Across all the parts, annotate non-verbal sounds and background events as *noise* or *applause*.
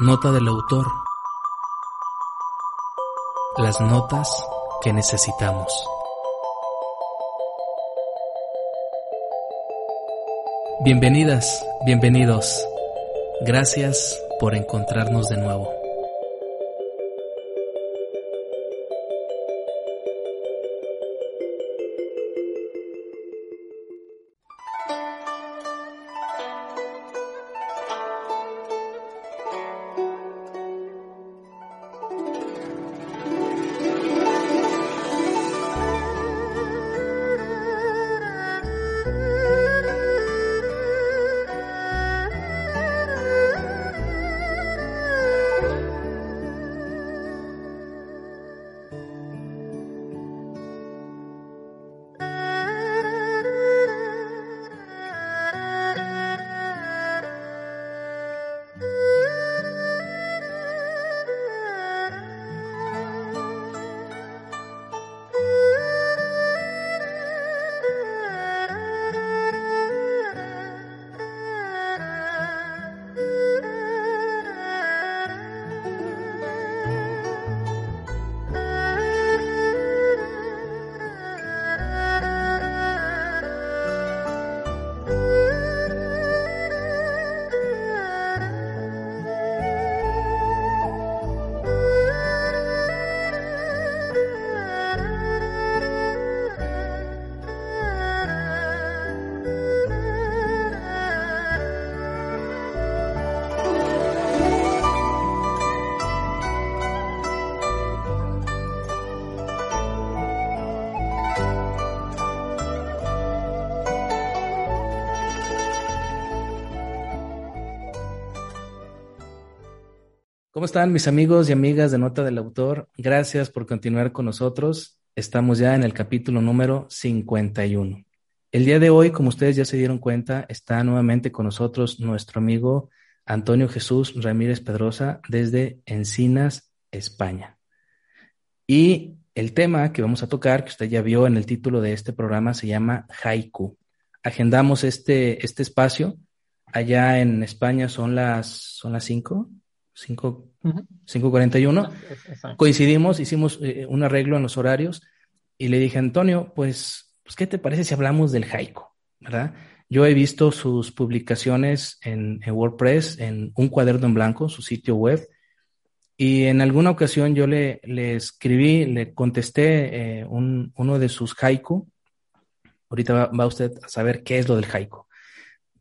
Nota del autor. Las notas que necesitamos. Bienvenidas, bienvenidos. Gracias por encontrarnos de nuevo. ¿Cómo están mis amigos y amigas de Nota del Autor? Gracias por continuar con nosotros. Estamos ya en el capítulo número 51. El día de hoy, como ustedes ya se dieron cuenta, está nuevamente con nosotros nuestro amigo Antonio Jesús Ramírez Pedrosa desde Encinas, España. Y el tema que vamos a tocar, que usted ya vio en el título de este programa, se llama Haiku. Agendamos este, este espacio. Allá en España son las, son las cinco, 5.41. Coincidimos, hicimos eh, un arreglo en los horarios y le dije, Antonio, pues, pues, ¿qué te parece si hablamos del haiku? ¿Verdad? Yo he visto sus publicaciones en, WordPress, en un cuaderno en blanco, su sitio web, y en alguna ocasión yo le, le escribí, le contesté eh, un, uno de sus haiku. Ahorita va, va, usted a saber qué es lo del haiku.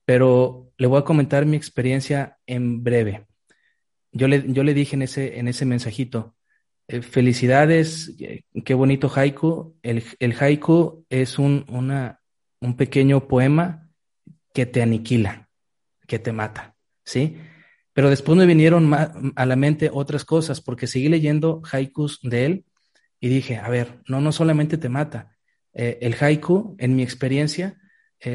Pero le voy a comentar mi experiencia en breve yo le, yo le dije en ese, en ese mensajito, eh, felicidades, eh, qué bonito haiku. El, el haiku es un, una, un pequeño poema que te aniquila, que te mata, ¿sí? Pero después me vinieron a la mente otras cosas, porque seguí leyendo haikus de él y dije, a ver, no, no solamente te mata. Eh, el haiku, en mi experiencia,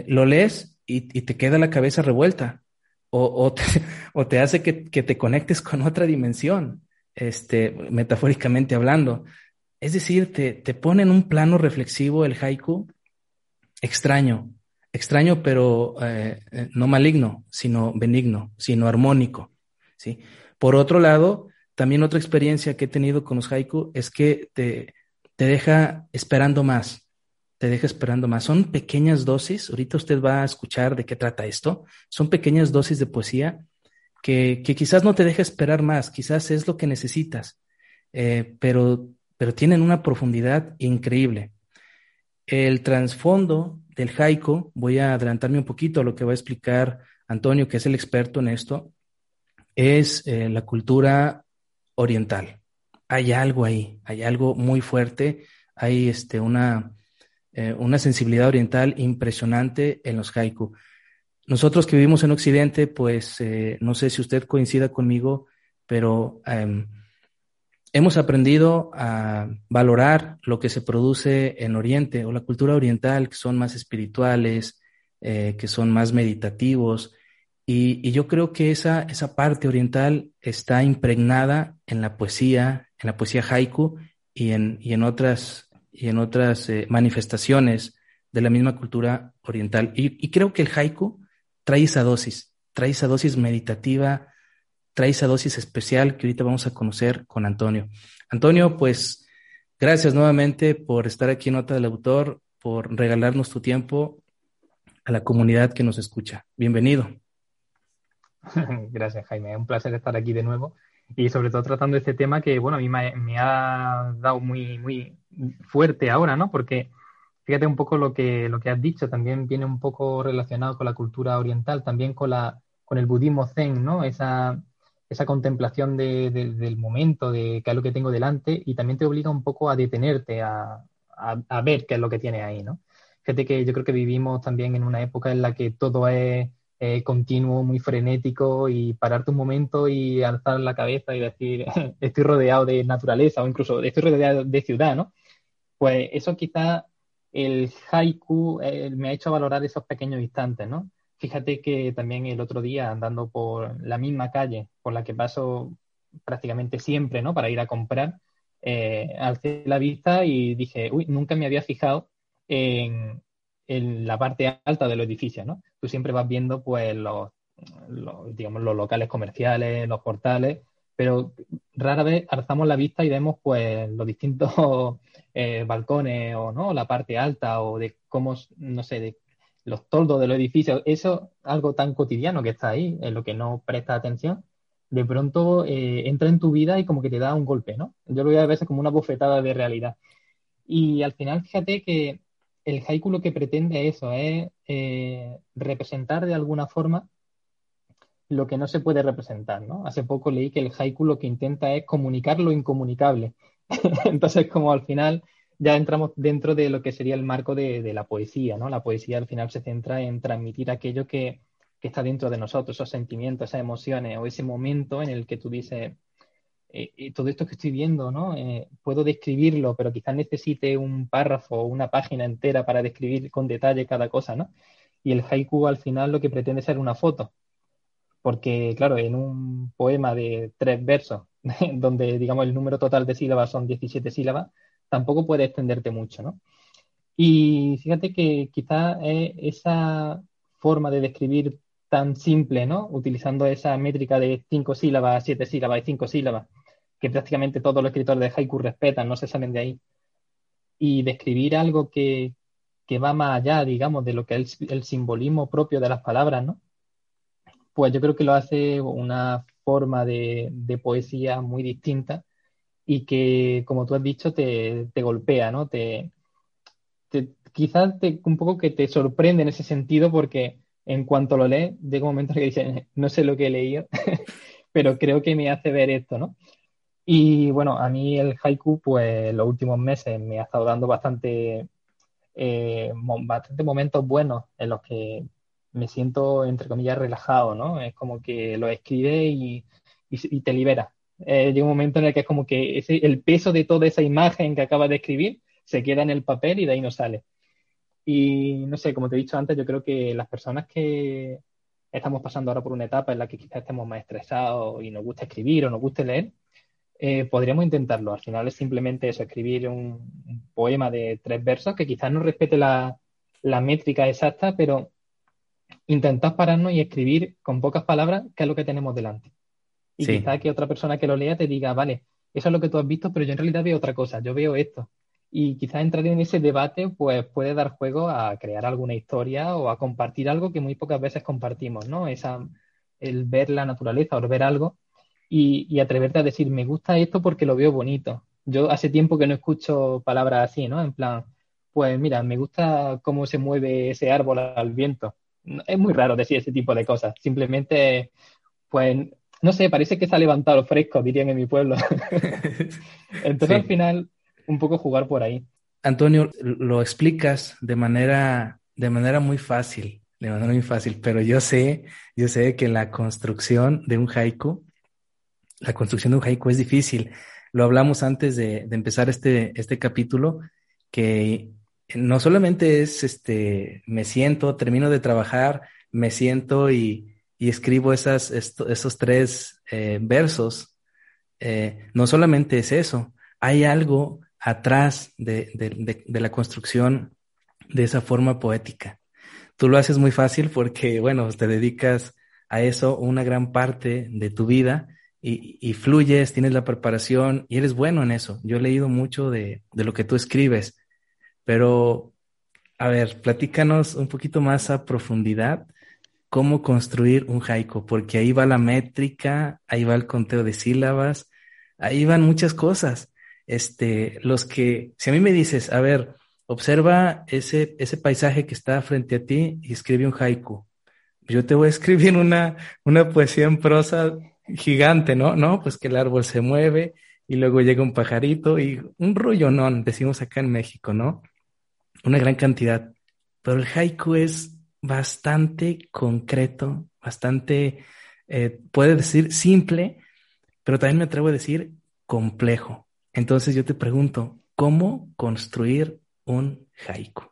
lo lees y, y, te queda la cabeza revuelta *laughs* o, te, hace que, te conectes con otra dimensión, este, metafóricamente hablando. Es decir, te, te pone en un plano reflexivo el haiku extraño, extraño pero eh, no maligno, sino benigno, sino armónico. ¿sí? Por otro lado, también otra experiencia que he tenido con los haiku es que te, te deja esperando más te deja esperando más. Son pequeñas dosis, ahorita usted va a escuchar de qué trata esto, son pequeñas dosis de poesía que, que quizás no te deja esperar más, quizás es lo que necesitas, eh, pero, pero tienen una profundidad increíble. El trasfondo del haiku, voy a adelantarme un poquito a lo que va a explicar Antonio, que es el experto en esto, es eh, la cultura oriental. Hay algo ahí, hay algo muy fuerte, hay este, una, eh, una sensibilidad oriental impresionante en los haiku. Nosotros que vivimos en Occidente, pues eh, no sé si usted coincida conmigo, pero em, hemos aprendido a valorar lo que se produce en Oriente o la cultura oriental, que son más espirituales, eh, que son más meditativos. Y, yo creo que esa, esa parte oriental está impregnada en la poesía, en la poesía haiku y en, y en otras y en otras eh, manifestaciones de la misma cultura oriental. Y, creo que el haiku trae esa dosis, trae esa dosis meditativa trae esa dosis especial que ahorita vamos a conocer con Antonio. Antonio, pues gracias nuevamente por estar aquí en Nota del Autor, por regalarnos tu tiempo a la comunidad que nos escucha. Bienvenido. *laughs* Gracias, Jaime. Un placer estar aquí de nuevo y sobre todo tratando este tema que, bueno, a mí me, ha dado muy, muy fuerte ahora, ¿no? Porque fíjate un poco lo que, lo que has dicho, también viene un poco relacionado con la cultura oriental, también con, la, con el budismo zen, ¿no? Esa, esa contemplación del momento, de qué es lo que tengo delante y también te obliga un poco a detenerte, a, a, ver qué es lo que tiene ahí, ¿no? Fíjate que yo creo que vivimos también en una época en la que todo es eh, continuo, muy frenético y pararte un momento y alzar la cabeza y decir, *laughs* estoy rodeado de naturaleza o incluso estoy rodeado de ciudad, ¿no? Pues eso quizá el haiku eh, me ha hecho valorar esos pequeños instantes, ¿no? Fíjate que también el otro día andando por la misma calle por la que paso prácticamente siempre, ¿no? Para ir a comprar, eh, alcé la vista y dije, uy, nunca me había fijado en, en la parte alta del edificio, ¿no? Tú siempre vas viendo, pues, los, digamos, los locales comerciales, los portales, pero rara vez alzamos la vista y vemos, pues, los distintos *laughs* eh, balcones o, ¿no? La parte alta o de cómo, no sé, de los toldos de los edificios. Eso, algo tan cotidiano que está ahí, en lo que no presta atención, de pronto eh, entra en tu vida y como que te da un golpe, ¿no? Yo lo veo a veces como una bofetada de realidad. Y al final, fíjate que el haiku lo que pretende eso, es eh, representar de alguna forma lo que no se puede representar, ¿no? Hace poco leí que el haiku lo que intenta es comunicar lo incomunicable. *laughs* Entonces, como al final ya entramos dentro de lo que sería el marco de, la poesía, ¿no? La poesía al final se centra en transmitir aquello que, que está dentro de nosotros, esos sentimientos, esas emociones o ese momento en el que tú dices, eh, todo esto que estoy viendo, ¿no? Eh, puedo describirlo, pero quizás necesite un párrafo o una página entera para describir con detalle cada cosa, ¿no? Y el haiku al final lo que pretende es ser una foto. Porque, claro, en un poema de tres versos, *laughs* donde, digamos, el número total de sílabas son 17 sílabas, tampoco puede extenderte mucho, ¿no? Y fíjate que quizás esa forma de describir tan simple, ¿no? Utilizando esa métrica de cinco sílabas, siete sílabas y cinco sílabas, que prácticamente todos los escritores de haiku respetan, no se salen de ahí. Y describir algo que, va más allá, digamos, de lo que es el, simbolismo propio de las palabras, ¿no? Pues yo creo que lo hace una forma de, poesía muy distinta y que, como tú has dicho, te, golpea, ¿no? Te, quizás un poco que te sorprende en ese sentido porque en cuanto lo lees, llega un momento en que dices, no sé lo que he leído, *laughs* pero creo que me hace ver esto, ¿no? Y bueno, a mí el haiku, pues los últimos meses me ha estado dando bastante, eh, bastante momentos buenos en los que me siento, entre comillas, relajado, ¿no? Es como que lo escribe y, te libera. Eh, llega un momento en el que es como que ese, el peso de toda esa imagen que acabas de escribir se queda en el papel y de ahí no sale. Y no sé, como te he dicho antes, yo creo que las personas que estamos pasando ahora por una etapa en la que quizás estemos más estresados y nos gusta escribir o nos guste leer, eh, podríamos intentarlo. Al final es simplemente eso, escribir un, poema de tres versos que quizás no respete la, métrica exacta, pero intentar pararnos y escribir con pocas palabras qué es lo que tenemos delante. Y quizás que otra persona que lo lea te diga, vale, eso es lo que tú has visto, pero yo en realidad veo otra cosa, yo veo esto y quizás entrar en ese debate pues puede dar juego a crear alguna historia o a compartir algo que muy pocas veces compartimos, ¿no? Esa, el ver la naturaleza o ver algo y, atreverte a decir, me gusta esto porque lo veo bonito. Yo hace tiempo que no escucho palabras así, ¿no? En plan, pues mira, me gusta cómo se mueve ese árbol al viento. Es muy raro decir ese tipo de cosas. Simplemente, pues, no sé, parece que se ha levantado fresco, dirían en mi pueblo. *laughs* *laughs* Entonces al final un poco jugar por ahí. Antonio, lo explicas de manera, de manera muy fácil, de manera muy fácil, pero yo sé, yo sé que la construcción de un haiku, la construcción de un haiku es difícil. Lo hablamos antes de, empezar este, este capítulo, que no solamente es este, me siento, termino de trabajar, me siento y, escribo esas, esos tres eh, versos. Eh, no solamente es eso, hay algo atrás de, la construcción de esa forma poética. Tú lo haces muy fácil porque, bueno, te dedicas a eso una gran parte de tu vida y, fluyes, tienes la preparación y eres bueno en eso. Yo he leído mucho de, de lo que tú escribes, pero a ver, platícanos un poquito más a profundidad cómo construir un haiku, porque ahí va la métrica, ahí va el conteo de sílabas, ahí van muchas cosas. Este, los que, si a mí me dices, a ver, observa ese, ese paisaje que está frente a ti y escribe un haiku. Yo te voy a *laughs* escribir una, una poesía en prosa gigante, ¿no? No, pues que el árbol se mueve y luego llega un pajarito y un no, decimos acá en México, ¿no? Una gran cantidad. Pero el haiku es bastante concreto, bastante, eh, puede decir simple, pero también me atrevo a decir complejo. Entonces yo te pregunto, ¿cómo construir un haiku?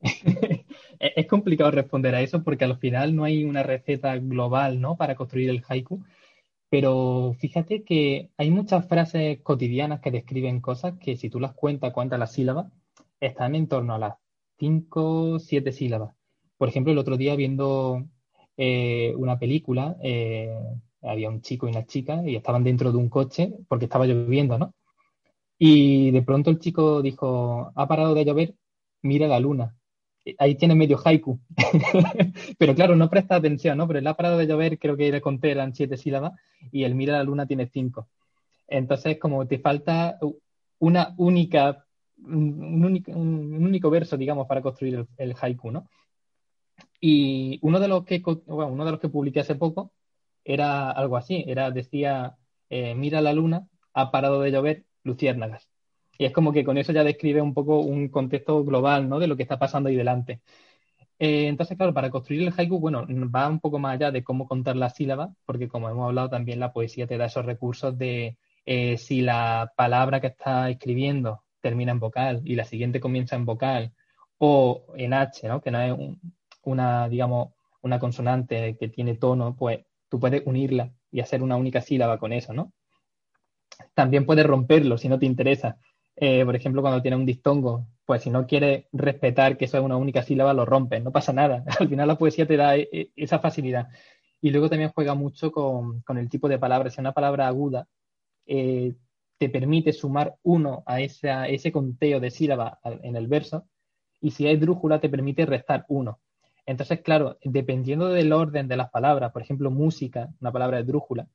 *laughs* es complicado responder a eso porque al final no hay una receta global, ¿no? Para construir el haiku. Pero fíjate que hay muchas frases cotidianas que describen cosas que si tú las cuentas, cuentas las sílabas, están en torno a las 5, 7 sílabas. Por ejemplo, el otro día viendo eh, una película, eh, había un chico y una chica y estaban dentro de un coche porque estaba lloviendo, ¿no? Y de pronto el chico dijo, ha parado de llover, mira la luna. Ahí tiene medio haiku. *laughs* Pero claro, no presta atención, ¿no? Pero el ha parado de llover, creo que le conté, eran siete sílabas, y el mira la luna tiene cinco. Entonces, como te falta una única un, único, verso, digamos, para construir el, haiku, ¿no? Y uno de los que uno de los que publiqué hace poco era algo así, era decía eh, mira la luna, ha parado de llover, luciérnagas. Y es como que con eso ya describe un poco un contexto global, ¿no? De lo que está pasando ahí delante. Eh, entonces, claro, para construir el haiku, bueno, va un poco más allá de cómo contar las sílabas, porque como hemos hablado también la poesía te da esos recursos de eh, si la palabra que está escribiendo termina en vocal y la siguiente comienza en vocal o en H, ¿no? Que no es una, digamos, una consonante que tiene tono, pues tú puedes unirla y hacer una única sílaba con eso, ¿no? También puedes romperlo si no te interesa. Eh, por ejemplo, cuando tiene un distongo, pues si no quieres respetar que eso es una única sílaba, lo rompes, no pasa nada. *laughs* Al final la poesía te da e, e, esa facilidad. Y luego también juega mucho con, el tipo de palabras. Si una palabra aguda, eh, te permite sumar uno a ese conteo de sílabas en el verso, y si hay drújula te permite restar uno. Entonces, claro, dependiendo del orden de las palabras, por ejemplo, música, una palabra de drújula,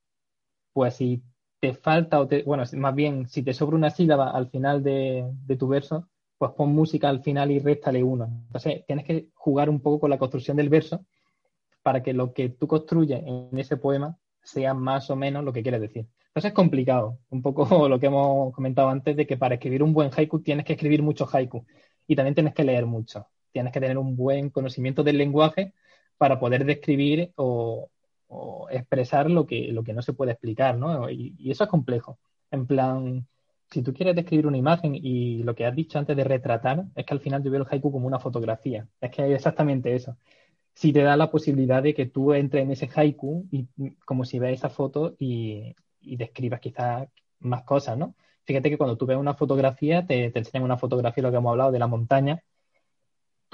pues si te falta, o te, bueno, más bien, si te sobra una sílaba al final de, de tu verso, pues pon música al final y réstale uno. Entonces, tienes que jugar un poco con la construcción del verso para que lo que tú construyes en ese poema sea más o menos lo que quieres decir. Entonces es complicado, un poco *laughs* lo que hemos comentado antes de que para escribir un buen haiku tienes que escribir mucho haiku y también tienes que leer mucho. Tienes que tener un buen conocimiento del lenguaje para poder describir o, expresar lo que, lo que no se puede explicar, ¿no? Y, eso es complejo. En plan, si tú quieres describir una imagen y lo que has dicho antes de retratar, es que al final yo veo el haiku como una fotografía. Es que es exactamente eso. Si te da la posibilidad de que tú entres en ese haiku y como si ves esa foto y, y describas quizás más cosas, ¿no? Fíjate que cuando tú ves una fotografía, te, te enseñan una fotografía, lo que hemos hablado, de la montaña,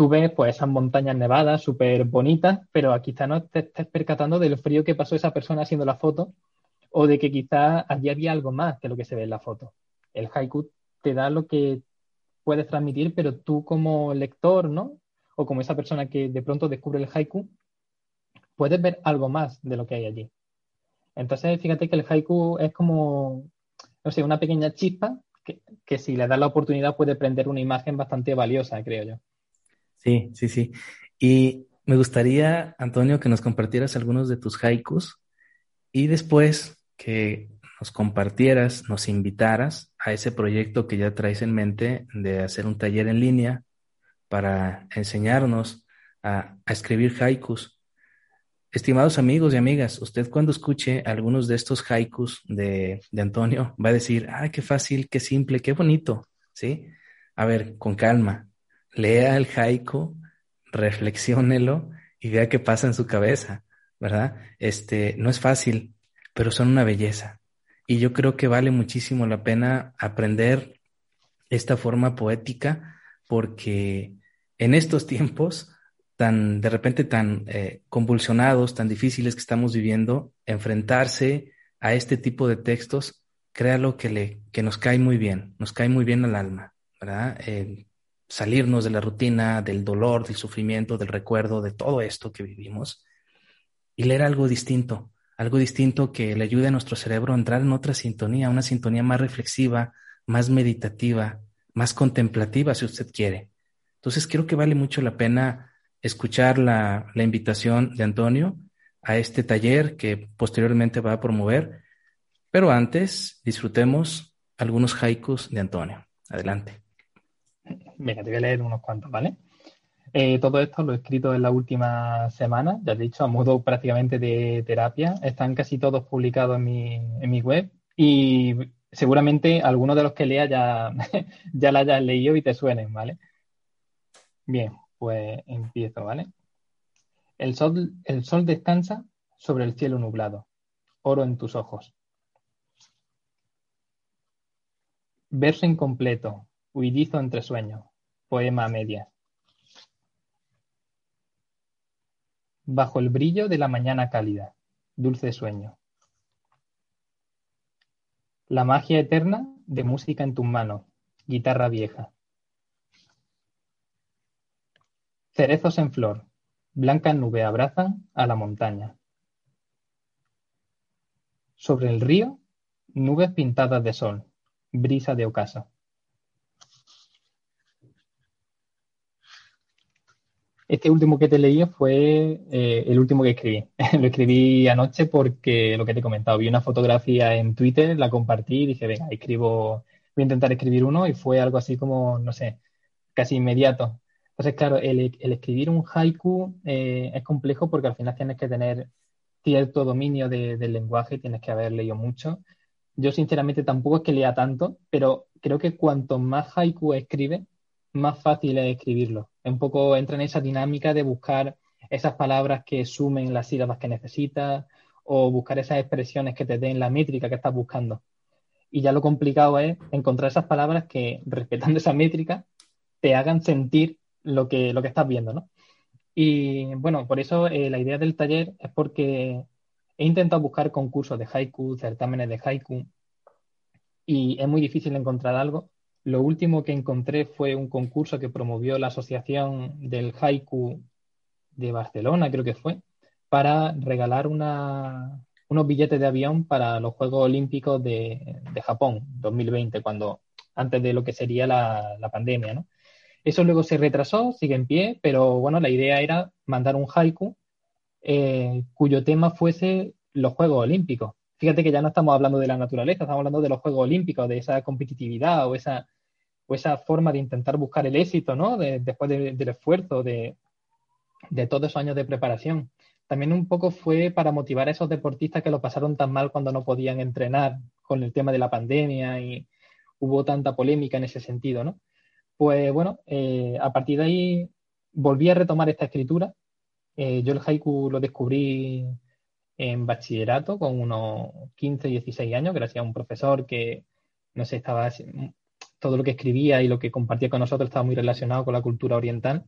tú ves pues esas montañas nevadas súper bonitas, pero quizás no te estés percatando del frío que pasó esa persona haciendo la foto o de que quizás allí había algo más que lo que se ve en la foto. El haiku te da lo que puedes transmitir, pero tú como lector, ¿no? O como esa persona que de pronto descubre el haiku, puedes ver algo más de lo que hay allí. Entonces, fíjate que el haiku es como, no sé, una pequeña chispa que, si le das la oportunidad puede prender una imagen bastante valiosa, creo yo. Sí, sí, sí. Y me gustaría, Antonio, que nos compartieras algunos de tus haikus y después que nos compartieras, nos invitaras a ese proyecto que ya traes en mente de hacer un taller en línea para enseñarnos a, escribir haikus. Estimados amigos y amigas, usted cuando escuche algunos de estos haikus de, Antonio va a decir, ay, qué fácil, qué simple, qué bonito, ¿sí? A ver, con calma, lea el haiku, reflexiónelo y vea qué pasa en su cabeza, ¿verdad? Este, no es fácil, pero son una belleza. Y yo creo que vale muchísimo la pena aprender esta forma poética porque en estos tiempos tan, de repente tan eh, convulsionados, tan difíciles que estamos viviendo, enfrentarse a este tipo de textos, créalo que, le, que nos cae muy bien, nos cae muy bien al alma, ¿verdad? Salirnos de la rutina, del dolor, del sufrimiento, del recuerdo, de todo esto que vivimos y leer algo distinto, algo distinto que le ayude a nuestro cerebro a entrar en otra sintonía, una sintonía más reflexiva, más meditativa, más contemplativa, si usted quiere. Entonces creo que vale mucho la pena escuchar la, invitación de Antonio a este taller que posteriormente va a promover, pero antes disfrutemos algunos haikus de Antonio. Adelante. Venga, te voy a leer unos cuantos, ¿vale? Eh, todo esto lo he escrito en la última semana, ya he dicho, a modo prácticamente de terapia. Están casi todos publicados en mi, en mi web y seguramente algunos de los que lea ya, *laughs* ya la hayas leído y te suenen, ¿vale? Bien, pues empiezo, ¿vale? El sol, el sol descansa sobre el cielo nublado, oro en tus ojos. Verso incompleto, huidizo entre sueños, poema a medias. Bajo el brillo de la mañana cálida, dulce sueño. La magia eterna de música en tus manos, guitarra vieja. Cerezos en flor, blancas nubes abrazan a la montaña. Sobre el río, nubes pintadas de sol, brisa de ocaso. Este último que te leí fue eh, el último que escribí. *laughs* lo escribí anoche porque lo que te he comentado, vi una fotografía en Twitter, la compartí y dije, venga, escribo, voy a intentar escribir uno y fue algo así como, no sé, casi inmediato. Entonces, claro, el, escribir un haiku eh, es complejo porque al final tienes que tener cierto dominio del lenguaje, tienes que haber leído mucho. Yo sinceramente tampoco es que lea tanto, pero creo que cuanto más haiku escribe, más fácil es escribirlo. Un poco entra en esa dinámica de buscar esas palabras que sumen las sílabas que necesitas o buscar esas expresiones que te den la métrica que estás buscando. Y ya lo complicado es encontrar esas palabras que, respetando esa métrica, te hagan sentir lo que, lo que estás viendo, ¿no? Y bueno, por eso eh, la idea del taller es porque he intentado buscar concursos de haiku, certámenes de haiku, y es muy difícil encontrar algo. Lo último que encontré fue un concurso que promovió la Asociación del Haiku de Barcelona, creo que fue, para regalar una, unos billetes de avión para los Juegos Olímpicos de, Japón 2020, cuando antes de lo que sería la, la pandemia, ¿no? Eso luego se retrasó, sigue en pie, pero bueno, la idea era mandar un haiku eh, cuyo tema fuese los Juegos Olímpicos. Fíjate que ya no estamos hablando de la naturaleza, estamos hablando de los Juegos Olímpicos, de esa competitividad o esa, o esa forma de intentar buscar el éxito, ¿no? después del esfuerzo de, de todos esos años de preparación. También un poco fue para motivar a esos deportistas que lo pasaron tan mal cuando no podían entrenar con el tema de la pandemia y hubo tanta polémica en ese sentido, ¿no? Pues bueno, eh, a partir de ahí volví a retomar esta escritura. Eh, yo el haiku lo descubrí en bachillerato con unos 15, 16 años, gracias a un profesor que, no sé, estaba todo lo que escribía y lo que compartía con nosotros estaba muy relacionado con la cultura oriental.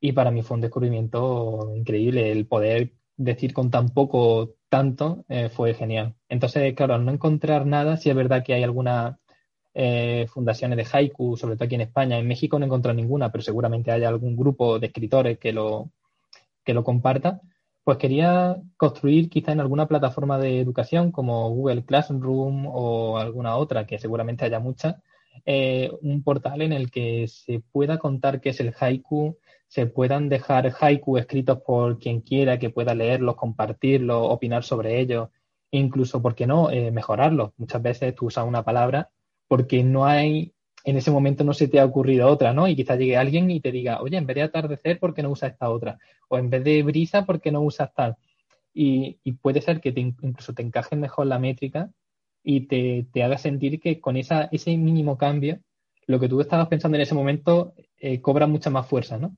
Y para mí fue un descubrimiento increíble. El poder decir con tan poco tanto eh, fue genial. Entonces, claro, al no encontrar nada, sí es verdad que hay algunas eh, fundaciones de haiku, sobre todo aquí en España. En México no he encontrado ninguna, pero seguramente haya algún grupo de escritores que lo, que lo comparta pues quería construir quizá en alguna plataforma de educación como Google Classroom o alguna otra, que seguramente haya muchas, eh, un portal en el que se pueda contar qué es el haiku, se puedan dejar haiku escritos por quien quiera que pueda leerlos, compartirlos, opinar sobre ellos, incluso, ¿por qué no?, eh, mejorarlos. Muchas veces tú usas una palabra porque no hay en ese momento no se te ha ocurrido otra, ¿no? Y quizás llegue alguien y te diga, oye, en vez de atardecer, ¿por qué no usas esta otra? O en vez de brisa, ¿por qué no usas tal? Y, puede ser que incluso te encaje mejor la métrica y te, haga sentir que con esa, ese mínimo cambio, lo que tú estabas pensando en ese momento eh, cobra mucha más fuerza, ¿no?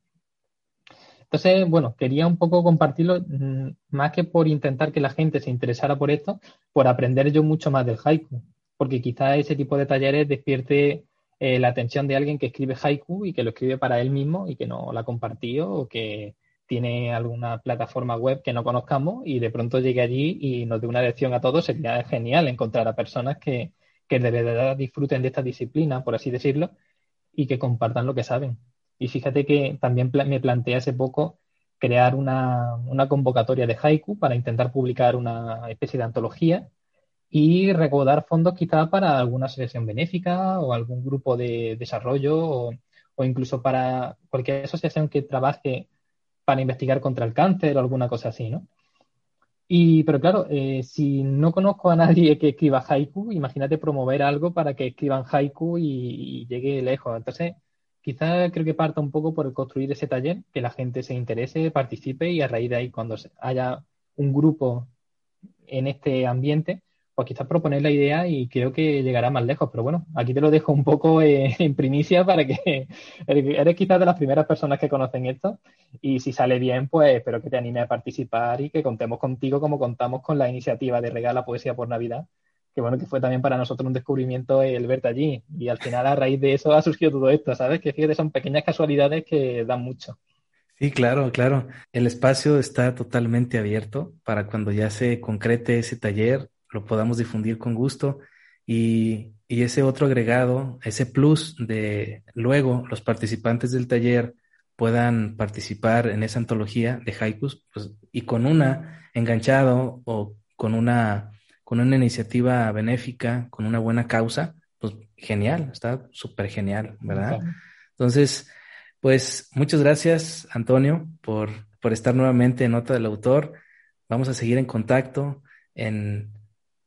Entonces, bueno, quería un poco compartirlo, mm, más que por intentar que la gente se interesara por esto, por aprender yo mucho más del haiku, porque quizás ese tipo de talleres despierte eh, la atención de alguien que escribe haiku y que lo escribe para él mismo y que no la ha compartido o que tiene alguna plataforma web que no conozcamos y de pronto llegue allí y nos dé una lección a todos, sería genial encontrar a personas que, que de verdad disfruten de esta disciplina, por así decirlo, y que compartan lo que saben. Y fíjate que también me planteé hace poco crear una, una, convocatoria de haiku para intentar publicar una especie de antología y recaudar fondos quizá para alguna asociación benéfica o algún grupo de desarrollo o, o, incluso para cualquier asociación que trabaje para investigar contra el cáncer o alguna cosa así, ¿no? Y, pero claro, eh, si no conozco a nadie que escriba haiku, imagínate promover algo para que escriban haiku y, y llegue lejos. Entonces, quizá creo que parta un poco por construir ese taller, que la gente se interese, participe y a raíz de ahí, cuando haya un grupo en este ambiente, pues quizás proponer la idea y creo que llegará más lejos. Pero bueno, aquí te lo dejo un poco eh, *laughs* en primicia para que *laughs* eres quizás de las primeras personas que conocen esto y si sale bien, pues espero que te anime a participar y que contemos contigo como contamos con la iniciativa de Regala Poesía por Navidad, que bueno, que fue también para nosotros un descubrimiento el verte allí y al final a raíz de eso ha surgido todo esto, ¿sabes? Que fíjate, son pequeñas casualidades que dan mucho. Sí, claro, claro. El espacio está totalmente abierto para cuando ya se concrete ese taller lo podamos difundir con gusto. Y, y, ese otro agregado, ese plus de luego los participantes del taller puedan participar en esa antología de haikus pues, y con una enganchado o con una, con una iniciativa benéfica, con una buena causa, pues genial, está súper genial, ¿verdad? Entonces, pues muchas gracias, Antonio, por, por estar nuevamente en Nota del Autor. Vamos a seguir en contacto en,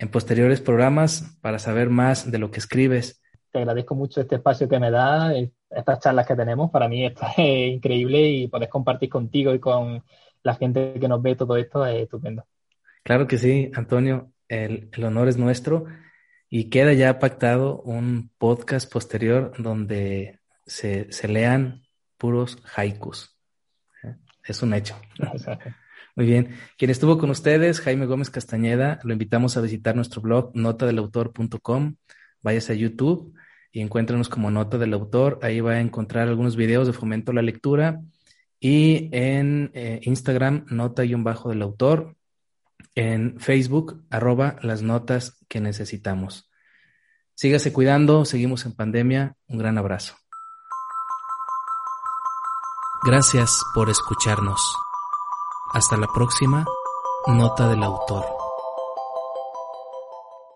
en posteriores programas para saber más de lo que escribes. Te agradezco mucho este espacio que me da, estas charlas que tenemos. Para mí *laughs* es increíble y poder compartir contigo y con la gente que nos ve todo esto es estupendo. Claro que sí, Antonio, el, el honor es nuestro y queda ya pactado un podcast posterior donde se, se lean puros haikus. Es un hecho. Muy bien. Quien estuvo con ustedes, Jaime Gómez Castañeda, lo invitamos a visitar nuestro blog notadelautor.com. Váyase a YouTube y encuéntrenos como Nota del Autor. Ahí va a encontrar algunos videos de fomento a la lectura. Y en eh, Instagram, nota-del y autor. En Facebook, arroba las notas que necesitamos. Sígase cuidando, seguimos en pandemia. Un gran abrazo. Gracias por escucharnos. Hasta la próxima, nota del autor.